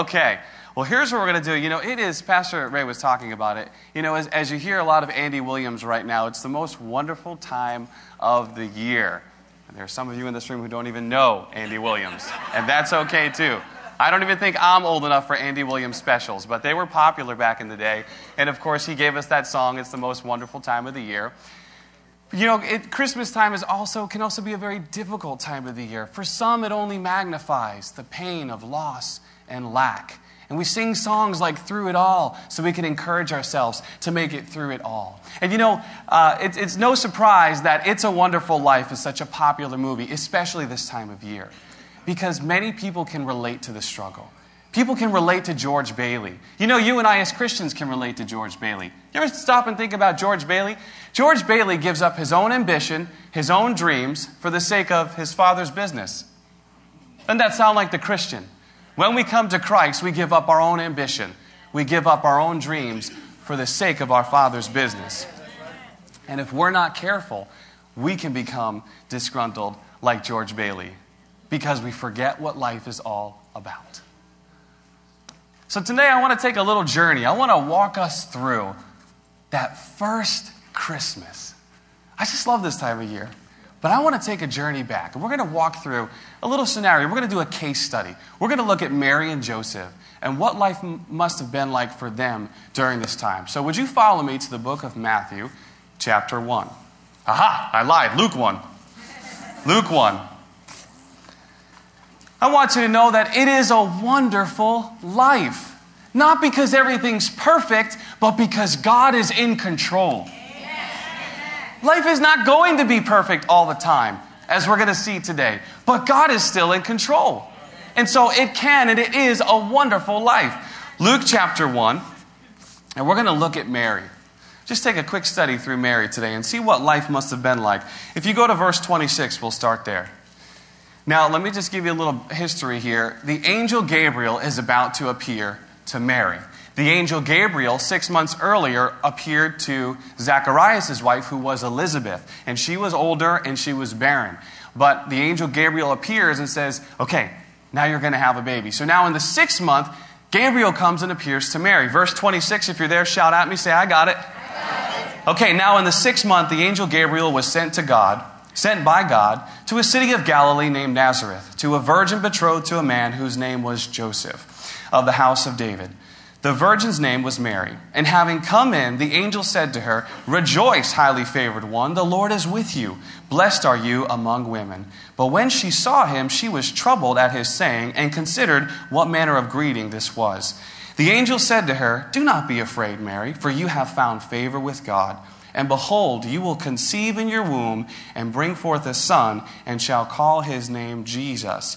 Okay. Well, here's what we're going to do. You know, it is, Pastor Ray was talking about it. You know, as, as you hear a lot of Andy Williams right now, it's the most wonderful time of the year. And there are some of you in this room who don't even know Andy Williams, and that's okay too. I don't even think I'm old enough for Andy Williams specials, but they were popular back in the day. And of course, he gave us that song, It's the Most Wonderful Time of the Year. You know, it, Christmas time is also, can also be a very difficult time of the year. For some, it only magnifies the pain of loss and lack. And we sing songs like Through It All so we can encourage ourselves to make it through it all. And you know, uh, it, it's no surprise that It's a Wonderful Life is such a popular movie, especially this time of year, because many people can relate to the struggle. People can relate to George Bailey. You know, you and I as Christians can relate to George Bailey. You ever stop and think about George Bailey? George Bailey gives up his own ambition, his own dreams, for the sake of his father's business. Doesn't that sound like the Christian? When we come to Christ, we give up our own ambition, we give up our own dreams for the sake of our father's business. And if we're not careful, we can become disgruntled like George Bailey because we forget what life is all about. So today I want to take a little journey. I want to walk us through that first Christmas. I just love this time of year. But I want to take a journey back. And we're going to walk through a little scenario. We're going to do a case study. We're going to look at Mary and Joseph and what life m- must have been like for them during this time. So, would you follow me to the book of Matthew, chapter 1? Aha, I lied. Luke 1. Luke 1. I want you to know that it is a wonderful life. Not because everything's perfect, but because God is in control. Life is not going to be perfect all the time, as we're going to see today, but God is still in control. And so it can and it is a wonderful life. Luke chapter 1, and we're going to look at Mary. Just take a quick study through Mary today and see what life must have been like. If you go to verse 26, we'll start there. Now, let me just give you a little history here. The angel Gabriel is about to appear to Mary. The angel Gabriel, six months earlier, appeared to Zacharias' wife, who was Elizabeth. And she was older and she was barren. But the angel Gabriel appears and says, Okay, now you're going to have a baby. So now in the sixth month, Gabriel comes and appears to Mary. Verse 26, if you're there, shout at me, say, I got it. Okay, now in the sixth month, the angel Gabriel was sent to God sent by God to a city of Galilee named Nazareth, to a virgin betrothed to a man whose name was Joseph, of the house of David. The virgin's name was Mary. And having come in, the angel said to her, Rejoice, highly favored one, the Lord is with you. Blessed are you among women. But when she saw him, she was troubled at his saying, and considered what manner of greeting this was. The angel said to her, Do not be afraid, Mary, for you have found favor with God. And behold, you will conceive in your womb and bring forth a son, and shall call his name Jesus.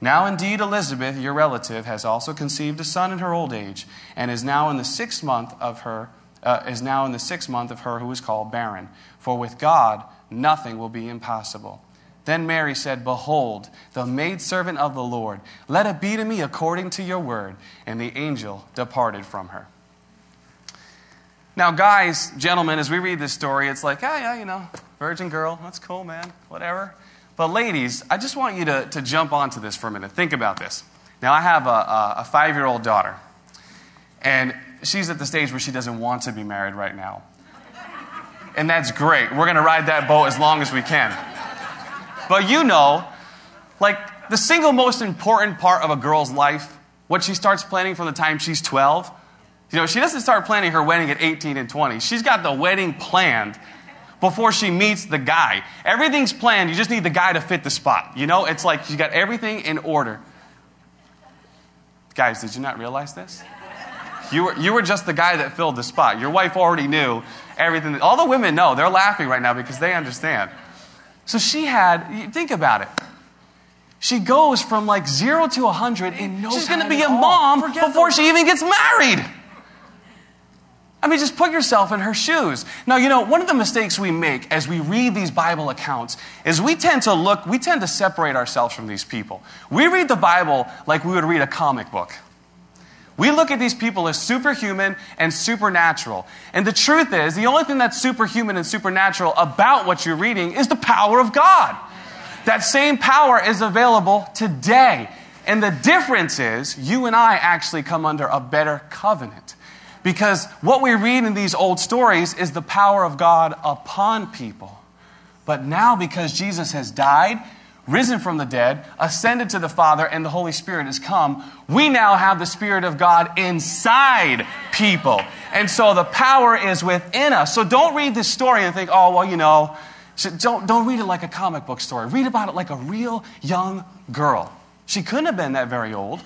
Now, indeed, Elizabeth, your relative, has also conceived a son in her old age, and is now in the sixth month of her uh, is now in the sixth month of her who is called barren. For with God nothing will be impossible. Then Mary said, Behold, the maidservant of the Lord, let it be to me according to your word. And the angel departed from her. Now, guys, gentlemen, as we read this story, it's like, yeah, yeah, you know, virgin girl, that's cool, man, whatever. But, ladies, I just want you to, to jump onto this for a minute. Think about this. Now, I have a, a, a five year old daughter, and she's at the stage where she doesn't want to be married right now. And that's great. We're going to ride that boat as long as we can. But you know, like the single most important part of a girl's life, what she starts planning from the time she's 12, you know, she doesn't start planning her wedding at 18 and 20. She's got the wedding planned before she meets the guy. Everything's planned. You just need the guy to fit the spot. You know, it's like she's got everything in order. Guys, did you not realize this? You were, you were just the guy that filled the spot. Your wife already knew everything. All the women know. They're laughing right now because they understand. So she had, think about it. She goes from like zero to a 100 in no She's gonna be a all. mom Forget before the- she even gets married. I mean, just put yourself in her shoes. Now, you know, one of the mistakes we make as we read these Bible accounts is we tend to look, we tend to separate ourselves from these people. We read the Bible like we would read a comic book. We look at these people as superhuman and supernatural. And the truth is, the only thing that's superhuman and supernatural about what you're reading is the power of God. That same power is available today. And the difference is, you and I actually come under a better covenant. Because what we read in these old stories is the power of God upon people. But now, because Jesus has died, risen from the dead, ascended to the Father, and the Holy Spirit has come, we now have the Spirit of God inside people. And so the power is within us. So don't read this story and think, oh, well, you know, don't, don't read it like a comic book story. Read about it like a real young girl. She couldn't have been that very old.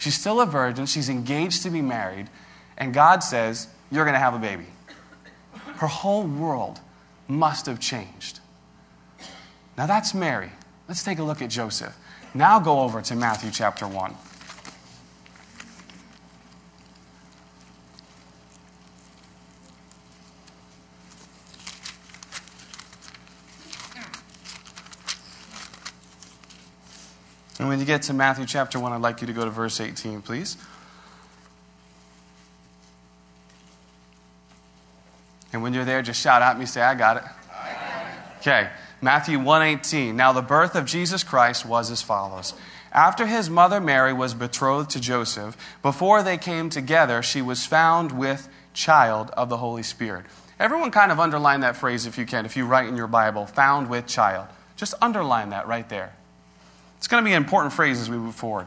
She's still a virgin. She's engaged to be married. And God says, You're going to have a baby. Her whole world must have changed. Now that's Mary. Let's take a look at Joseph. Now go over to Matthew chapter 1. And when you get to Matthew chapter 1, I'd like you to go to verse 18, please. And when you're there, just shout at me, say, I got it. Okay, Matthew 1:18. Now the birth of Jesus Christ was as follows. After his mother Mary was betrothed to Joseph, before they came together, she was found with child of the Holy Spirit. Everyone kind of underline that phrase if you can, if you write in your Bible, found with child. Just underline that right there. It's going to be an important phrase as we move forward.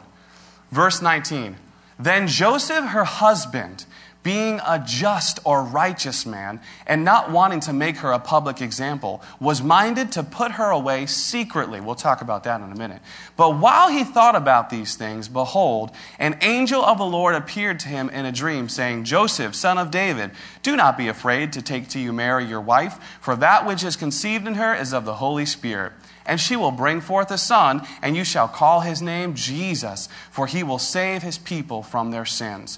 Verse 19. Then Joseph, her husband, being a just or righteous man, and not wanting to make her a public example, was minded to put her away secretly. We'll talk about that in a minute. But while he thought about these things, behold, an angel of the Lord appeared to him in a dream, saying, Joseph, son of David, do not be afraid to take to you Mary, your wife, for that which is conceived in her is of the Holy Spirit. And she will bring forth a son, and you shall call his name Jesus, for he will save his people from their sins.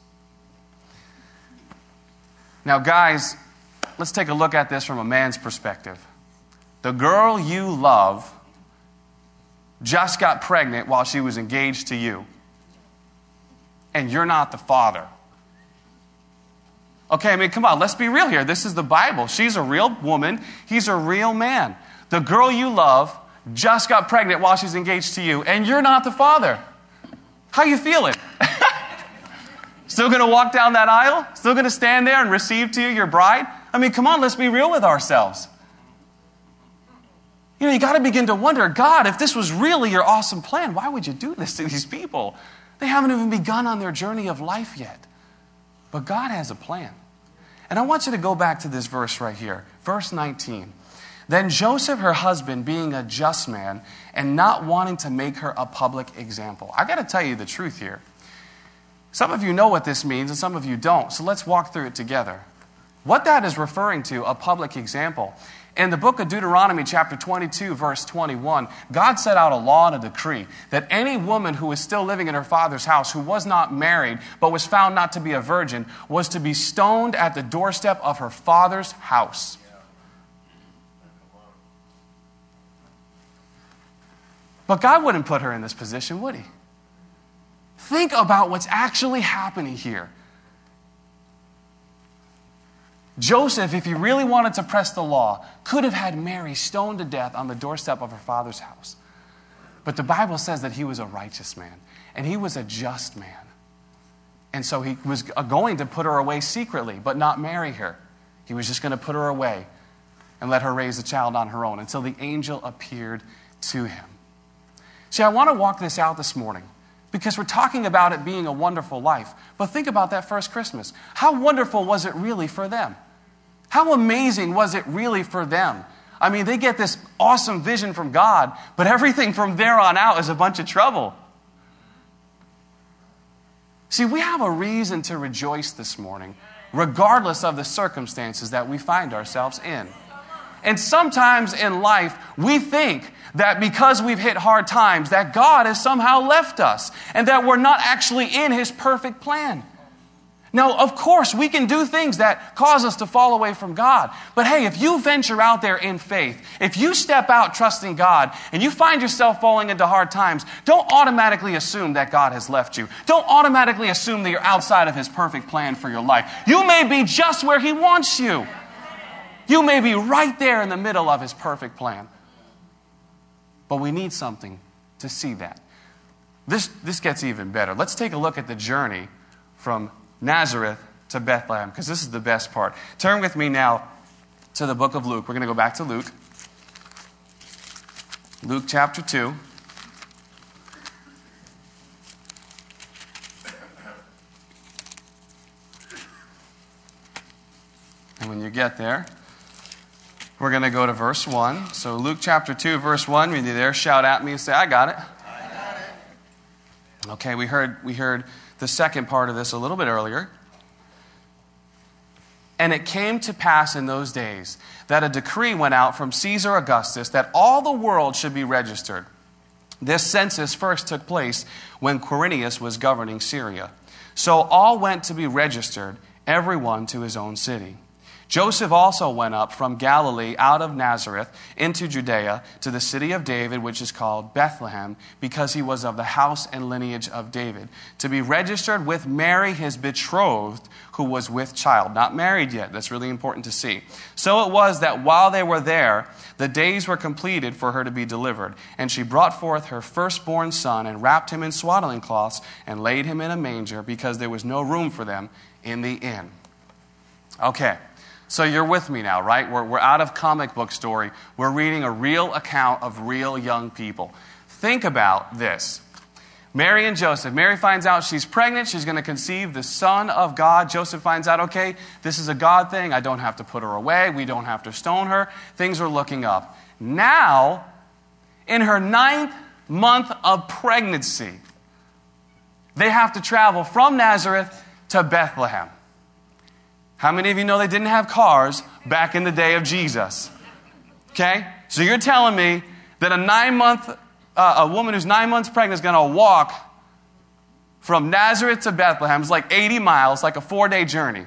Now, guys, let's take a look at this from a man's perspective. The girl you love just got pregnant while she was engaged to you, and you're not the father. Okay, I mean, come on, let's be real here. This is the Bible. She's a real woman, he's a real man. The girl you love just got pregnant while she's engaged to you, and you're not the father. How you feeling? Still going to walk down that aisle? Still going to stand there and receive to you your bride? I mean, come on, let's be real with ourselves. You know, you got to begin to wonder God, if this was really your awesome plan, why would you do this to these people? They haven't even begun on their journey of life yet. But God has a plan. And I want you to go back to this verse right here, verse 19. Then Joseph, her husband, being a just man and not wanting to make her a public example. I got to tell you the truth here. Some of you know what this means and some of you don't. So let's walk through it together. What that is referring to, a public example. In the book of Deuteronomy, chapter 22, verse 21, God set out a law and a decree that any woman who was still living in her father's house, who was not married, but was found not to be a virgin, was to be stoned at the doorstep of her father's house. But God wouldn't put her in this position, would He? Think about what's actually happening here. Joseph, if he really wanted to press the law, could have had Mary stoned to death on the doorstep of her father's house. But the Bible says that he was a righteous man and he was a just man. And so he was going to put her away secretly, but not marry her. He was just going to put her away and let her raise the child on her own until the angel appeared to him. See, I want to walk this out this morning because we're talking about it being a wonderful life. But think about that first Christmas. How wonderful was it really for them? How amazing was it really for them? I mean, they get this awesome vision from God, but everything from there on out is a bunch of trouble. See, we have a reason to rejoice this morning, regardless of the circumstances that we find ourselves in. And sometimes in life, we think that because we've hit hard times, that God has somehow left us and that we're not actually in His perfect plan. Now, of course, we can do things that cause us to fall away from God. But hey, if you venture out there in faith, if you step out trusting God and you find yourself falling into hard times, don't automatically assume that God has left you. Don't automatically assume that you're outside of His perfect plan for your life. You may be just where He wants you. You may be right there in the middle of His perfect plan. But we need something to see that. This, this gets even better. Let's take a look at the journey from Nazareth to Bethlehem, because this is the best part. Turn with me now to the book of Luke. We're going to go back to Luke. Luke chapter 2. And when you get there, we're going to go to verse 1. So, Luke chapter 2, verse 1. When you're there, shout at me and say, I got it. I got it. Okay, we heard, we heard the second part of this a little bit earlier. And it came to pass in those days that a decree went out from Caesar Augustus that all the world should be registered. This census first took place when Quirinius was governing Syria. So all went to be registered, everyone to his own city. Joseph also went up from Galilee out of Nazareth into Judea to the city of David, which is called Bethlehem, because he was of the house and lineage of David, to be registered with Mary, his betrothed, who was with child. Not married yet. That's really important to see. So it was that while they were there, the days were completed for her to be delivered. And she brought forth her firstborn son and wrapped him in swaddling cloths and laid him in a manger because there was no room for them in the inn. Okay. So you're with me now, right? We're, we're out of comic book story. We're reading a real account of real young people. Think about this. Mary and Joseph. Mary finds out she's pregnant. She's going to conceive the Son of God. Joseph finds out, okay, this is a God thing. I don't have to put her away. We don't have to stone her. Things are looking up. Now, in her ninth month of pregnancy, they have to travel from Nazareth to Bethlehem. How many of you know they didn't have cars back in the day of Jesus? Okay? So you're telling me that a nine month, uh, a woman who's nine months pregnant is going to walk from Nazareth to Bethlehem. It's like 80 miles, like a four day journey.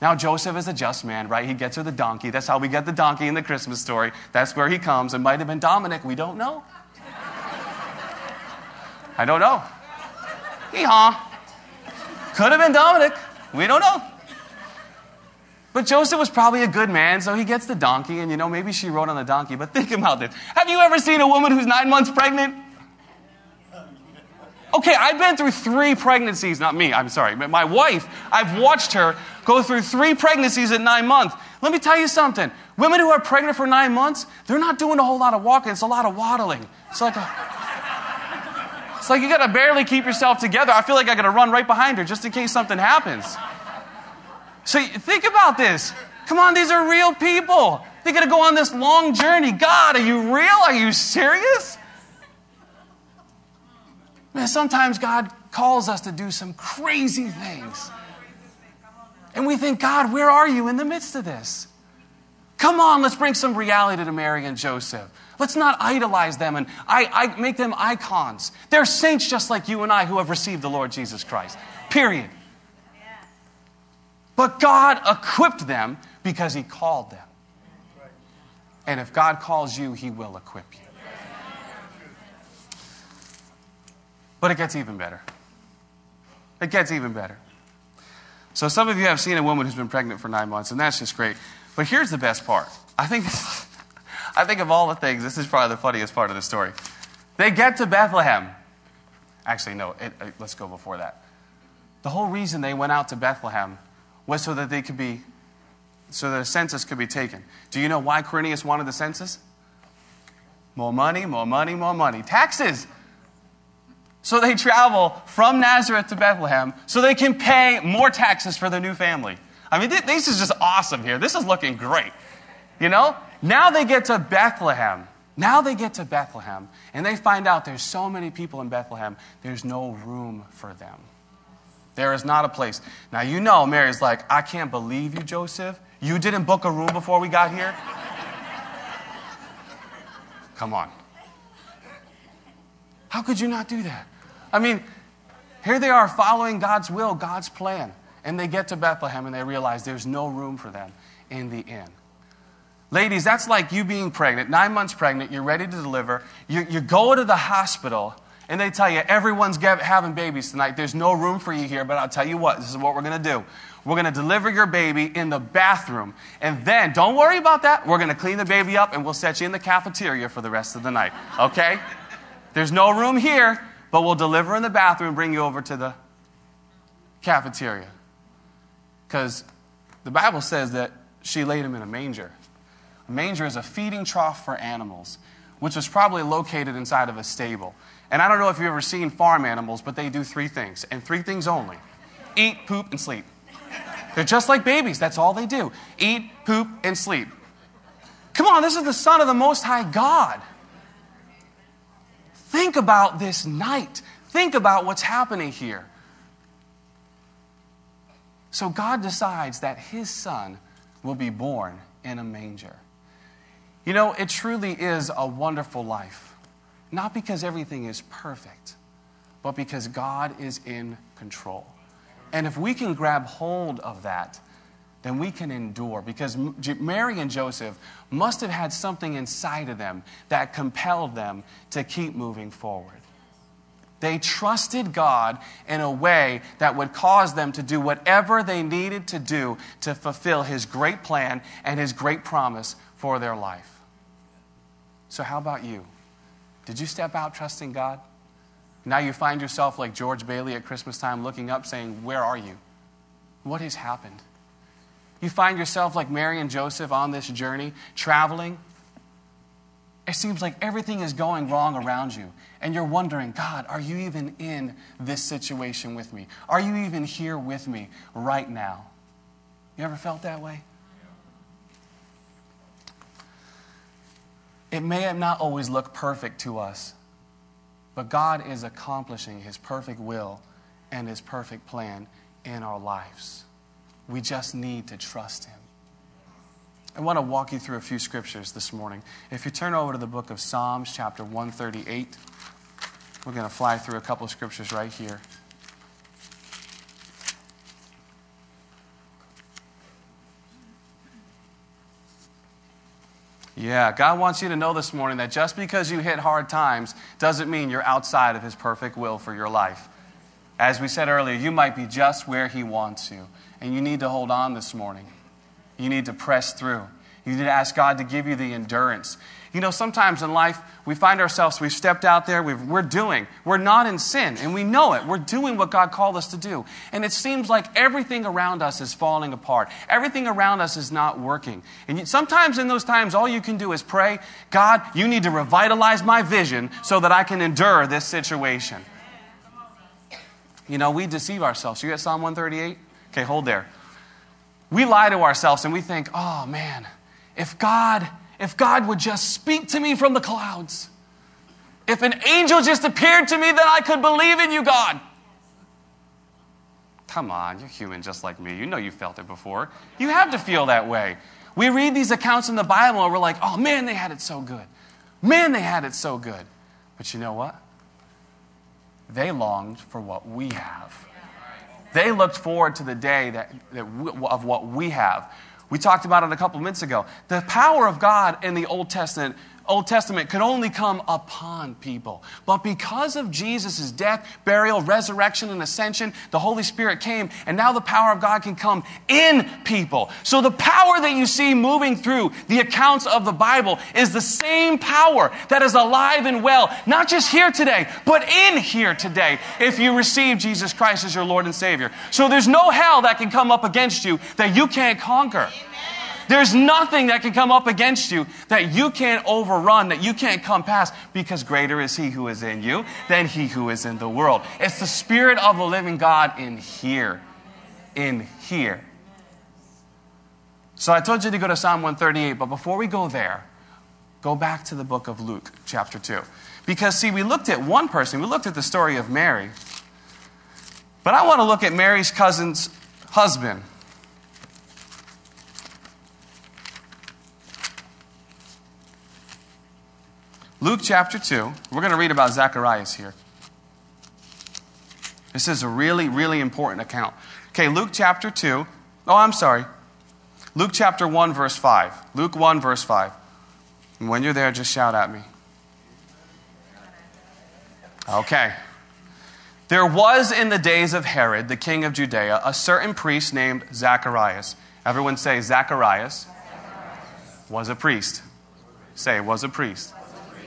Now, Joseph is a just man, right? He gets her the donkey. That's how we get the donkey in the Christmas story. That's where he comes. It might have been Dominic. We don't know. I don't know. Hee haw. Could have been Dominic. We don't know. But Joseph was probably a good man, so he gets the donkey, and you know, maybe she rode on the donkey. But think about this. Have you ever seen a woman who's nine months pregnant? Okay, I've been through three pregnancies, not me, I'm sorry, but my wife, I've watched her go through three pregnancies at nine months. Let me tell you something. Women who are pregnant for nine months, they're not doing a whole lot of walking, it's a lot of waddling. It's like a, It's like you gotta barely keep yourself together. I feel like I gotta run right behind her just in case something happens. So think about this. Come on, these are real people. They're going to go on this long journey. God, are you real? Are you serious? Man, sometimes God calls us to do some crazy things. And we think, God, where are you in the midst of this? Come on, let's bring some reality to Mary and Joseph. Let's not idolize them and I, I make them icons. They're saints just like you and I who have received the Lord Jesus Christ. Period. But God equipped them because He called them. And if God calls you, He will equip you. But it gets even better. It gets even better. So, some of you have seen a woman who's been pregnant for nine months, and that's just great. But here's the best part. I think, I think of all the things, this is probably the funniest part of the story. They get to Bethlehem. Actually, no, it, it, let's go before that. The whole reason they went out to Bethlehem was so that they could be, so that a census could be taken. Do you know why Quirinius wanted the census? More money, more money, more money. Taxes. So they travel from Nazareth to Bethlehem so they can pay more taxes for their new family. I mean, this is just awesome here. This is looking great. You know? Now they get to Bethlehem. Now they get to Bethlehem and they find out there's so many people in Bethlehem, there's no room for them. There is not a place. Now, you know, Mary's like, I can't believe you, Joseph. You didn't book a room before we got here? Come on. How could you not do that? I mean, here they are following God's will, God's plan. And they get to Bethlehem and they realize there's no room for them in the inn. Ladies, that's like you being pregnant, nine months pregnant, you're ready to deliver, you, you go to the hospital, and they tell you everyone's having babies tonight. There's no room for you here, but I'll tell you what, this is what we're going to do. We're going to deliver your baby in the bathroom. And then, don't worry about that. We're going to clean the baby up and we'll set you in the cafeteria for the rest of the night. Okay? There's no room here, but we'll deliver in the bathroom bring you over to the cafeteria. Because the Bible says that she laid him in a manger. A manger is a feeding trough for animals, which was probably located inside of a stable. And I don't know if you've ever seen farm animals, but they do three things, and three things only eat, poop, and sleep. They're just like babies. That's all they do eat, poop, and sleep. Come on, this is the Son of the Most High God. Think about this night. Think about what's happening here. So God decides that his son will be born in a manger. You know, it truly is a wonderful life. Not because everything is perfect, but because God is in control. And if we can grab hold of that, then we can endure. Because Mary and Joseph must have had something inside of them that compelled them to keep moving forward. They trusted God in a way that would cause them to do whatever they needed to do to fulfill His great plan and His great promise for their life. So, how about you? Did you step out trusting God? Now you find yourself like George Bailey at Christmas time looking up saying, Where are you? What has happened? You find yourself like Mary and Joseph on this journey, traveling. It seems like everything is going wrong around you. And you're wondering, God, are you even in this situation with me? Are you even here with me right now? You ever felt that way? It may not always look perfect to us, but God is accomplishing His perfect will and His perfect plan in our lives. We just need to trust Him. I want to walk you through a few scriptures this morning. If you turn over to the book of Psalms, chapter 138, we're going to fly through a couple of scriptures right here. Yeah, God wants you to know this morning that just because you hit hard times doesn't mean you're outside of His perfect will for your life. As we said earlier, you might be just where He wants you, and you need to hold on this morning. You need to press through. You need to ask God to give you the endurance. You know, sometimes in life, we find ourselves, we've stepped out there, we are doing, we're not in sin, and we know it. We're doing what God called us to do. And it seems like everything around us is falling apart. Everything around us is not working. And sometimes in those times, all you can do is pray, God, you need to revitalize my vision so that I can endure this situation. You know, we deceive ourselves. You got Psalm 138? Okay, hold there. We lie to ourselves and we think, oh man, if God if God would just speak to me from the clouds. If an angel just appeared to me, then I could believe in you, God. Come on, you're human just like me. You know you felt it before. You have to feel that way. We read these accounts in the Bible and we're like, oh man, they had it so good. Man, they had it so good. But you know what? They longed for what we have. They looked forward to the day that, that of what we have. We talked about it a couple minutes ago. The power of God in the Old Testament Old Testament could only come upon people. But because of Jesus' death, burial, resurrection, and ascension, the Holy Spirit came, and now the power of God can come in people. So the power that you see moving through the accounts of the Bible is the same power that is alive and well, not just here today, but in here today, if you receive Jesus Christ as your Lord and Savior. So there's no hell that can come up against you that you can't conquer. There's nothing that can come up against you that you can't overrun, that you can't come past, because greater is He who is in you than He who is in the world. It's the Spirit of the living God in here. In here. So I told you to go to Psalm 138, but before we go there, go back to the book of Luke, chapter 2. Because, see, we looked at one person, we looked at the story of Mary, but I want to look at Mary's cousin's husband. Luke chapter 2, we're going to read about Zacharias here. This is a really, really important account. Okay, Luke chapter 2. Oh, I'm sorry. Luke chapter 1, verse 5. Luke 1, verse 5. And when you're there, just shout at me. Okay. There was in the days of Herod, the king of Judea, a certain priest named Zacharias. Everyone say, Zacharias, Zacharias. was a priest. Say, was a priest.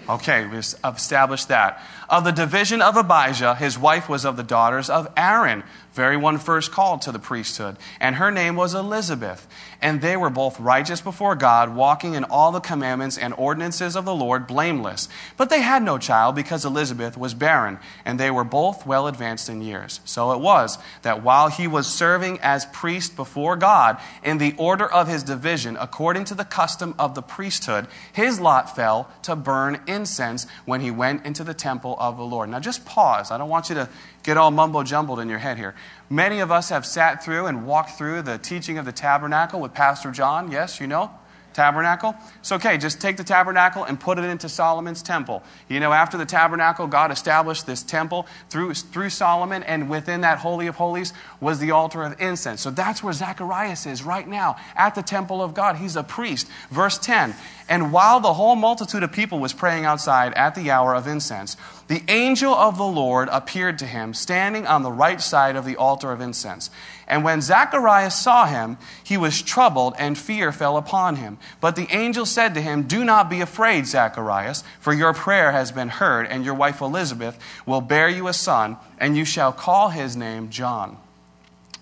Okay, we've established that. Of the division of Abijah, his wife was of the daughters of Aaron, very one first called to the priesthood, and her name was Elizabeth. And they were both righteous before God, walking in all the commandments and ordinances of the Lord blameless. But they had no child because Elizabeth was barren, and they were both well advanced in years. So it was that while he was serving as priest before God, in the order of his division, according to the custom of the priesthood, his lot fell to burn incense when he went into the temple of the Lord. Now just pause. I don't want you to get all mumbo jumbled in your head here. Many of us have sat through and walked through the teaching of the tabernacle with Pastor John. Yes, you know? tabernacle. It's okay, just take the tabernacle and put it into Solomon's temple. You know, after the tabernacle, God established this temple through, through Solomon, and within that Holy of Holies was the altar of incense. So that's where Zacharias is right now, at the temple of God. He's a priest. Verse 10 And while the whole multitude of people was praying outside at the hour of incense, the angel of the Lord appeared to him, standing on the right side of the altar of incense. And when Zacharias saw him, he was troubled, and fear fell upon him. But the angel said to him, Do not be afraid, Zacharias, for your prayer has been heard, and your wife Elizabeth will bear you a son, and you shall call his name John.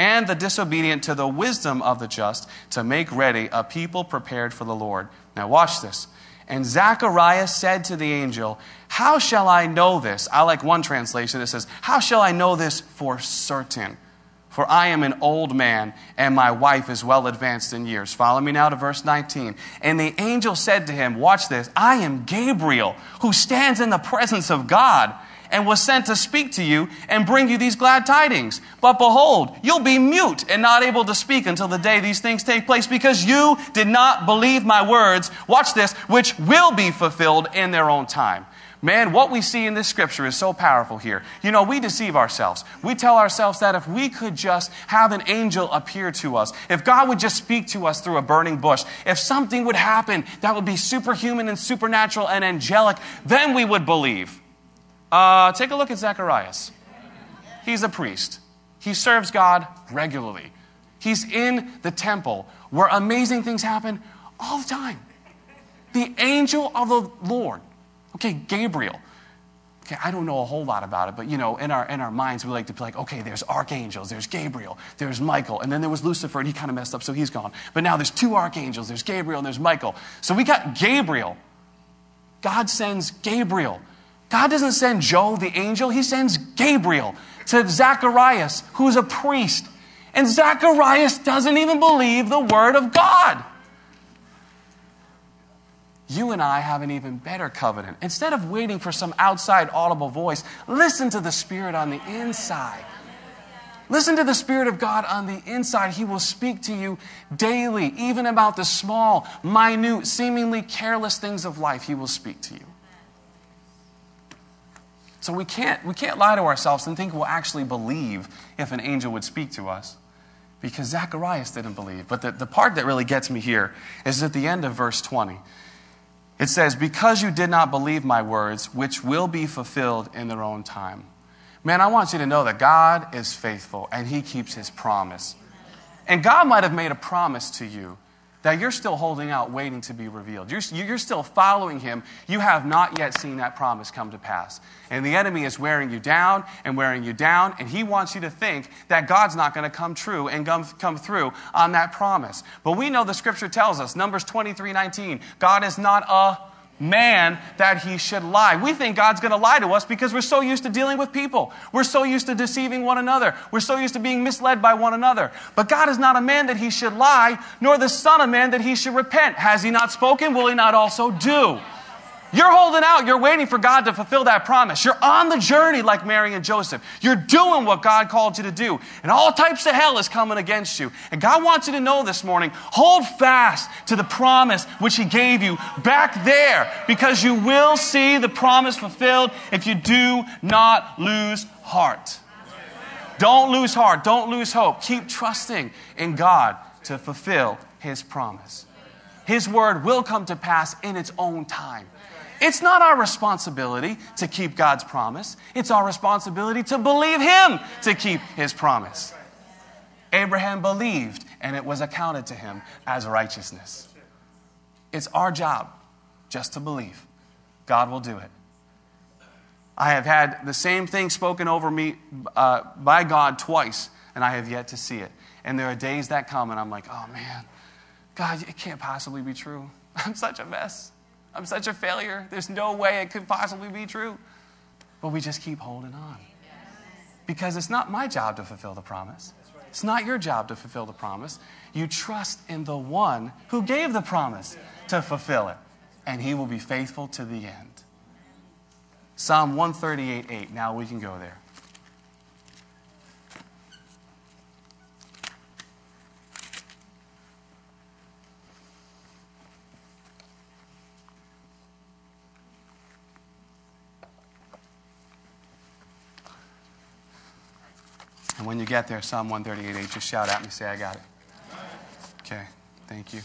and the disobedient to the wisdom of the just to make ready a people prepared for the Lord. Now watch this. And Zacharias said to the angel, How shall I know this? I like one translation that says, How shall I know this for certain? For I am an old man, and my wife is well advanced in years. Follow me now to verse 19. And the angel said to him, Watch this, I am Gabriel, who stands in the presence of God, and was sent to speak to you and bring you these glad tidings. But behold, you'll be mute and not able to speak until the day these things take place, because you did not believe my words. Watch this, which will be fulfilled in their own time. Man, what we see in this scripture is so powerful here. You know, we deceive ourselves. We tell ourselves that if we could just have an angel appear to us, if God would just speak to us through a burning bush, if something would happen that would be superhuman and supernatural and angelic, then we would believe. Uh, take a look at Zacharias. He's a priest, he serves God regularly. He's in the temple where amazing things happen all the time. The angel of the Lord Okay, Gabriel. Okay, I don't know a whole lot about it, but you know, in our in our minds, we like to be like, okay, there's archangels, there's Gabriel, there's Michael, and then there was Lucifer, and he kind of messed up, so he's gone. But now there's two archangels, there's Gabriel and there's Michael. So we got Gabriel. God sends Gabriel. God doesn't send Joe the angel, he sends Gabriel to Zacharias, who's a priest. And Zacharias doesn't even believe the word of God you and I have an even better covenant. Instead of waiting for some outside audible voice, listen to the Spirit on the inside. Listen to the Spirit of God on the inside. He will speak to you daily, even about the small, minute, seemingly careless things of life. He will speak to you. So we can't, we can't lie to ourselves and think we'll actually believe if an angel would speak to us because Zacharias didn't believe. But the, the part that really gets me here is at the end of verse 20. It says, Because you did not believe my words, which will be fulfilled in their own time. Man, I want you to know that God is faithful and He keeps His promise. And God might have made a promise to you that you're still holding out, waiting to be revealed. You're, you're still following Him. You have not yet seen that promise come to pass. And the enemy is wearing you down and wearing you down, and he wants you to think that God's not going to come true and come, come through on that promise. But we know the scripture tells us, Numbers 23 19, God is not a man that he should lie. We think God's going to lie to us because we're so used to dealing with people. We're so used to deceiving one another. We're so used to being misled by one another. But God is not a man that he should lie, nor the Son of Man that he should repent. Has he not spoken? Will he not also do? You're holding out. You're waiting for God to fulfill that promise. You're on the journey like Mary and Joseph. You're doing what God called you to do. And all types of hell is coming against you. And God wants you to know this morning hold fast to the promise which He gave you back there because you will see the promise fulfilled if you do not lose heart. Don't lose heart. Don't lose hope. Keep trusting in God to fulfill His promise. His word will come to pass in its own time. It's not our responsibility to keep God's promise. It's our responsibility to believe Him to keep His promise. Abraham believed, and it was accounted to him as righteousness. It's our job just to believe. God will do it. I have had the same thing spoken over me uh, by God twice, and I have yet to see it. And there are days that come, and I'm like, oh man, God, it can't possibly be true. I'm such a mess. I'm such a failure. There's no way it could possibly be true. But we just keep holding on. Because it's not my job to fulfill the promise. It's not your job to fulfill the promise. You trust in the one who gave the promise to fulfill it, and he will be faithful to the end. Psalm 138 8. Now we can go there. And when you get there, Psalm 138 just shout at me, say, I got it. Okay, thank you.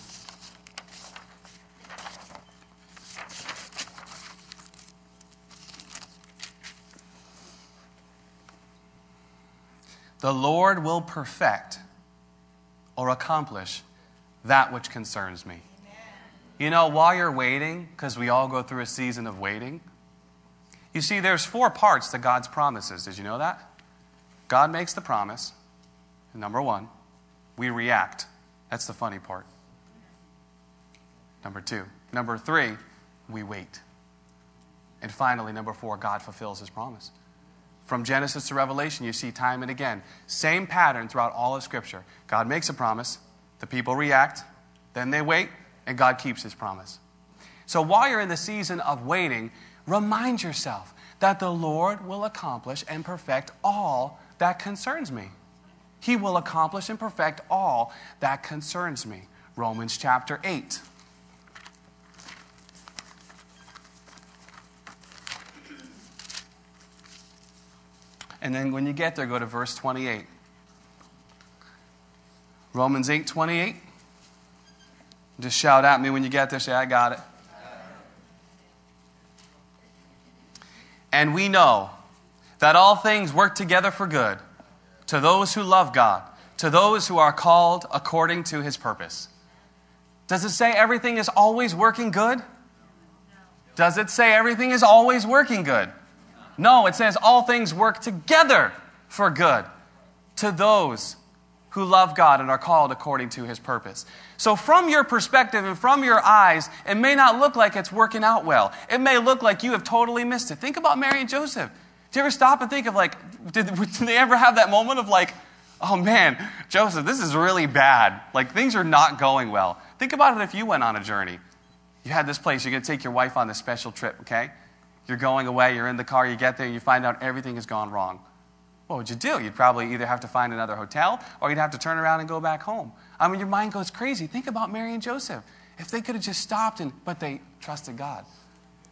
The Lord will perfect or accomplish that which concerns me. You know, while you're waiting, because we all go through a season of waiting, you see, there's four parts to God's promises. Did you know that? God makes the promise. Number one, we react. That's the funny part. Number two. Number three, we wait. And finally, number four, God fulfills his promise. From Genesis to Revelation, you see time and again. Same pattern throughout all of Scripture. God makes a promise, the people react, then they wait, and God keeps his promise. So while you're in the season of waiting, remind yourself that the Lord will accomplish and perfect all that concerns me. He will accomplish and perfect all that concerns me. Romans chapter 8. And then when you get there, go to verse 28. Romans 8 28. Just shout at me when you get there, say, I got it. And we know that all things work together for good to those who love God, to those who are called according to his purpose. Does it say everything is always working good? Does it say everything is always working good? No, it says all things work together for good to those who love God and are called according to his purpose. So, from your perspective and from your eyes, it may not look like it's working out well. It may look like you have totally missed it. Think about Mary and Joseph. Do you ever stop and think of like, did, did they ever have that moment of like, oh man, Joseph, this is really bad. Like things are not going well. Think about it if you went on a journey. You had this place, you're going to take your wife on this special trip, okay? You're going away, you're in the car, you get there, you find out everything has gone wrong. What would you do? You'd probably either have to find another hotel or you'd have to turn around and go back home. I mean, your mind goes crazy. Think about Mary and Joseph. If they could have just stopped and, but they trusted God.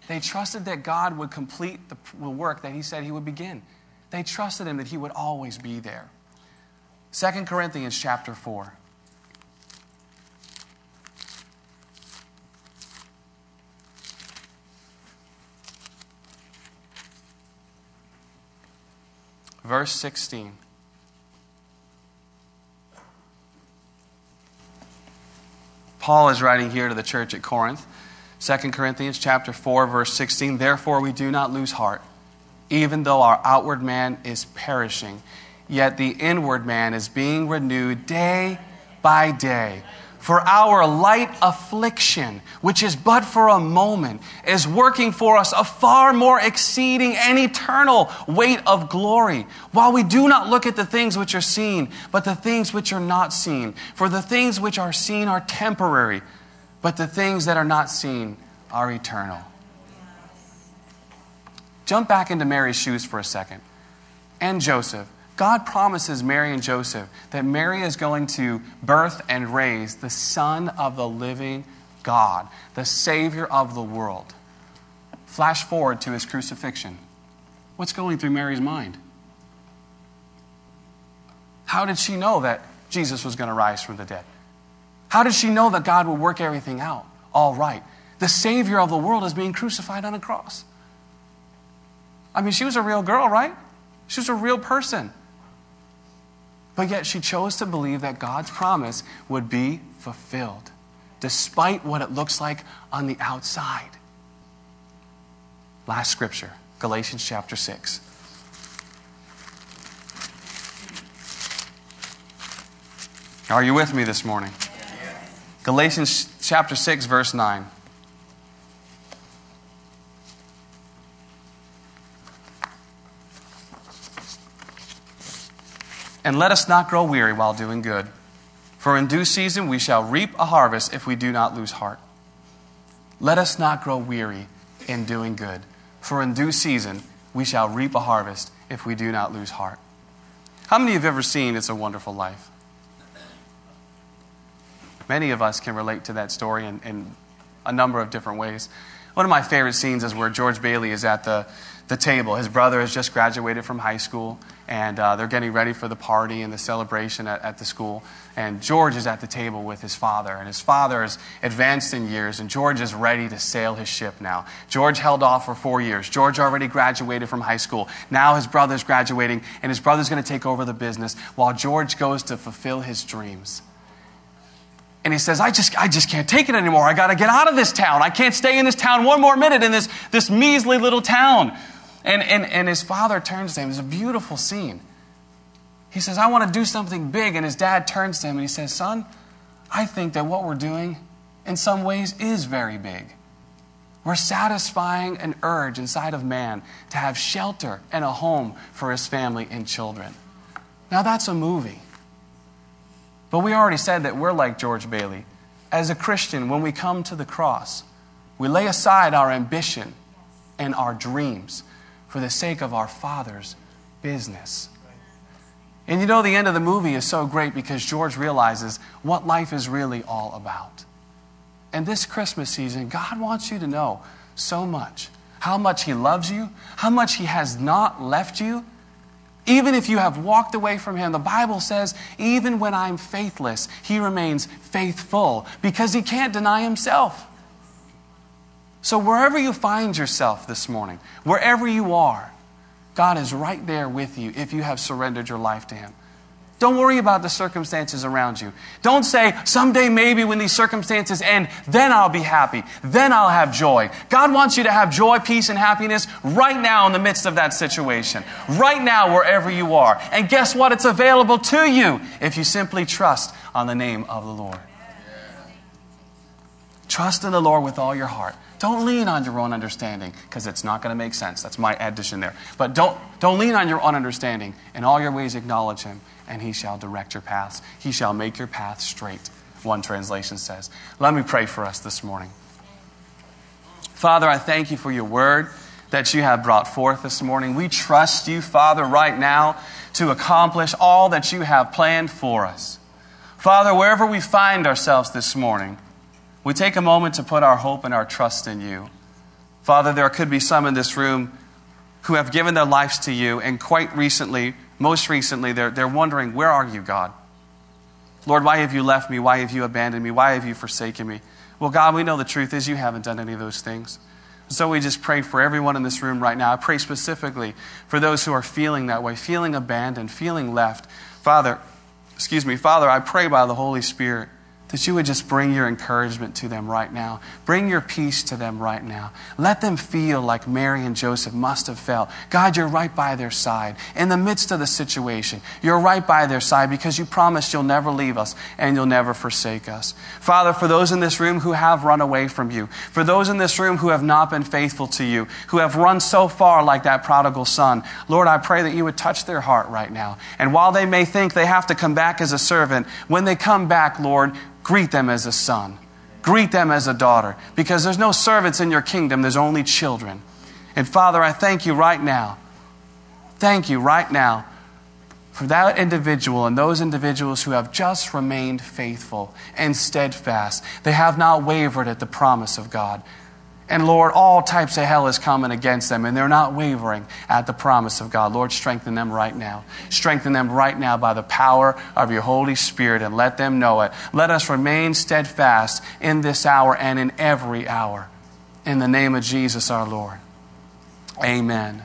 They trusted that God would complete the work that He said He would begin. They trusted Him that He would always be there. 2 Corinthians chapter 4. Verse 16. Paul is writing here to the church at Corinth. 2 Corinthians chapter 4 verse 16, therefore we do not lose heart, even though our outward man is perishing, yet the inward man is being renewed day by day. For our light affliction, which is but for a moment, is working for us a far more exceeding and eternal weight of glory. While we do not look at the things which are seen, but the things which are not seen. For the things which are seen are temporary, but the things that are not seen are eternal. Jump back into Mary's shoes for a second. And Joseph. God promises Mary and Joseph that Mary is going to birth and raise the Son of the living God, the Savior of the world. Flash forward to his crucifixion. What's going through Mary's mind? How did she know that Jesus was going to rise from the dead? How did she know that God would work everything out all right? The Savior of the world is being crucified on a cross. I mean, she was a real girl, right? She was a real person. But yet she chose to believe that God's promise would be fulfilled, despite what it looks like on the outside. Last scripture, Galatians chapter 6. Are you with me this morning? Galatians chapter 6, verse 9. And let us not grow weary while doing good. For in due season we shall reap a harvest if we do not lose heart. Let us not grow weary in doing good. For in due season we shall reap a harvest if we do not lose heart. How many of you have ever seen It's a Wonderful Life? Many of us can relate to that story in, in a number of different ways. One of my favorite scenes is where George Bailey is at the, the table. His brother has just graduated from high school, and uh, they're getting ready for the party and the celebration at, at, the school. And George is at the table with his father, and his father is advanced in years, and George is ready to sail his ship now. George held off for four years. George already graduated from high school. Now his brother's graduating, and his brother's going to take over the business while George goes to fulfill his dreams. And he says, I just, I just can't take it anymore. I got to get out of this town. I can't stay in this town one more minute in this, this measly little town. And, and, and his father turns to him. It's a beautiful scene. He says, I want to do something big. And his dad turns to him and he says, Son, I think that what we're doing in some ways is very big. We're satisfying an urge inside of man to have shelter and a home for his family and children. Now, that's a movie. But we already said that we're like George Bailey. As a Christian, when we come to the cross, we lay aside our ambition and our dreams for the sake of our Father's business. And you know, the end of the movie is so great because George realizes what life is really all about. And this Christmas season, God wants you to know so much how much He loves you, how much He has not left you. Even if you have walked away from Him, the Bible says, even when I'm faithless, He remains faithful because He can't deny Himself. So, wherever you find yourself this morning, wherever you are, God is right there with you if you have surrendered your life to Him. Don't worry about the circumstances around you. Don't say, someday maybe when these circumstances end, then I'll be happy. Then I'll have joy. God wants you to have joy, peace, and happiness right now in the midst of that situation. Right now, wherever you are. And guess what? It's available to you if you simply trust on the name of the Lord. Trust in the Lord with all your heart. Don't lean on your own understanding because it's not going to make sense. That's my addition there. But don't, don't lean on your own understanding. In all your ways, acknowledge Him, and He shall direct your paths. He shall make your path straight, one translation says. Let me pray for us this morning. Father, I thank you for your word that you have brought forth this morning. We trust you, Father, right now to accomplish all that you have planned for us. Father, wherever we find ourselves this morning, we take a moment to put our hope and our trust in you. Father, there could be some in this room who have given their lives to you, and quite recently, most recently, they're, they're wondering, Where are you, God? Lord, why have you left me? Why have you abandoned me? Why have you forsaken me? Well, God, we know the truth is you haven't done any of those things. So we just pray for everyone in this room right now. I pray specifically for those who are feeling that way, feeling abandoned, feeling left. Father, excuse me, Father, I pray by the Holy Spirit that you would just bring your encouragement to them right now. Bring your peace to them right now. Let them feel like Mary and Joseph must have felt. God, you're right by their side. In the midst of the situation, you're right by their side because you promised you'll never leave us and you'll never forsake us. Father, for those in this room who have run away from you, for those in this room who have not been faithful to you, who have run so far like that prodigal son, Lord, I pray that you would touch their heart right now. And while they may think they have to come back as a servant, when they come back, Lord, greet them as a son. Greet them as a daughter. Because there's no servants in your kingdom, there's only children. And Father, I thank you right now. Thank you right now for that individual and those individuals who have just remained faithful and steadfast. They have not wavered at the promise of God. And Lord, all types of hell is coming against them, and they're not wavering at the promise of God. Lord, strengthen them right now. Strengthen them right now by the power of your Holy Spirit, and let them know it. Let us remain steadfast in this hour and in every hour. In the name of Jesus our Lord. Amen.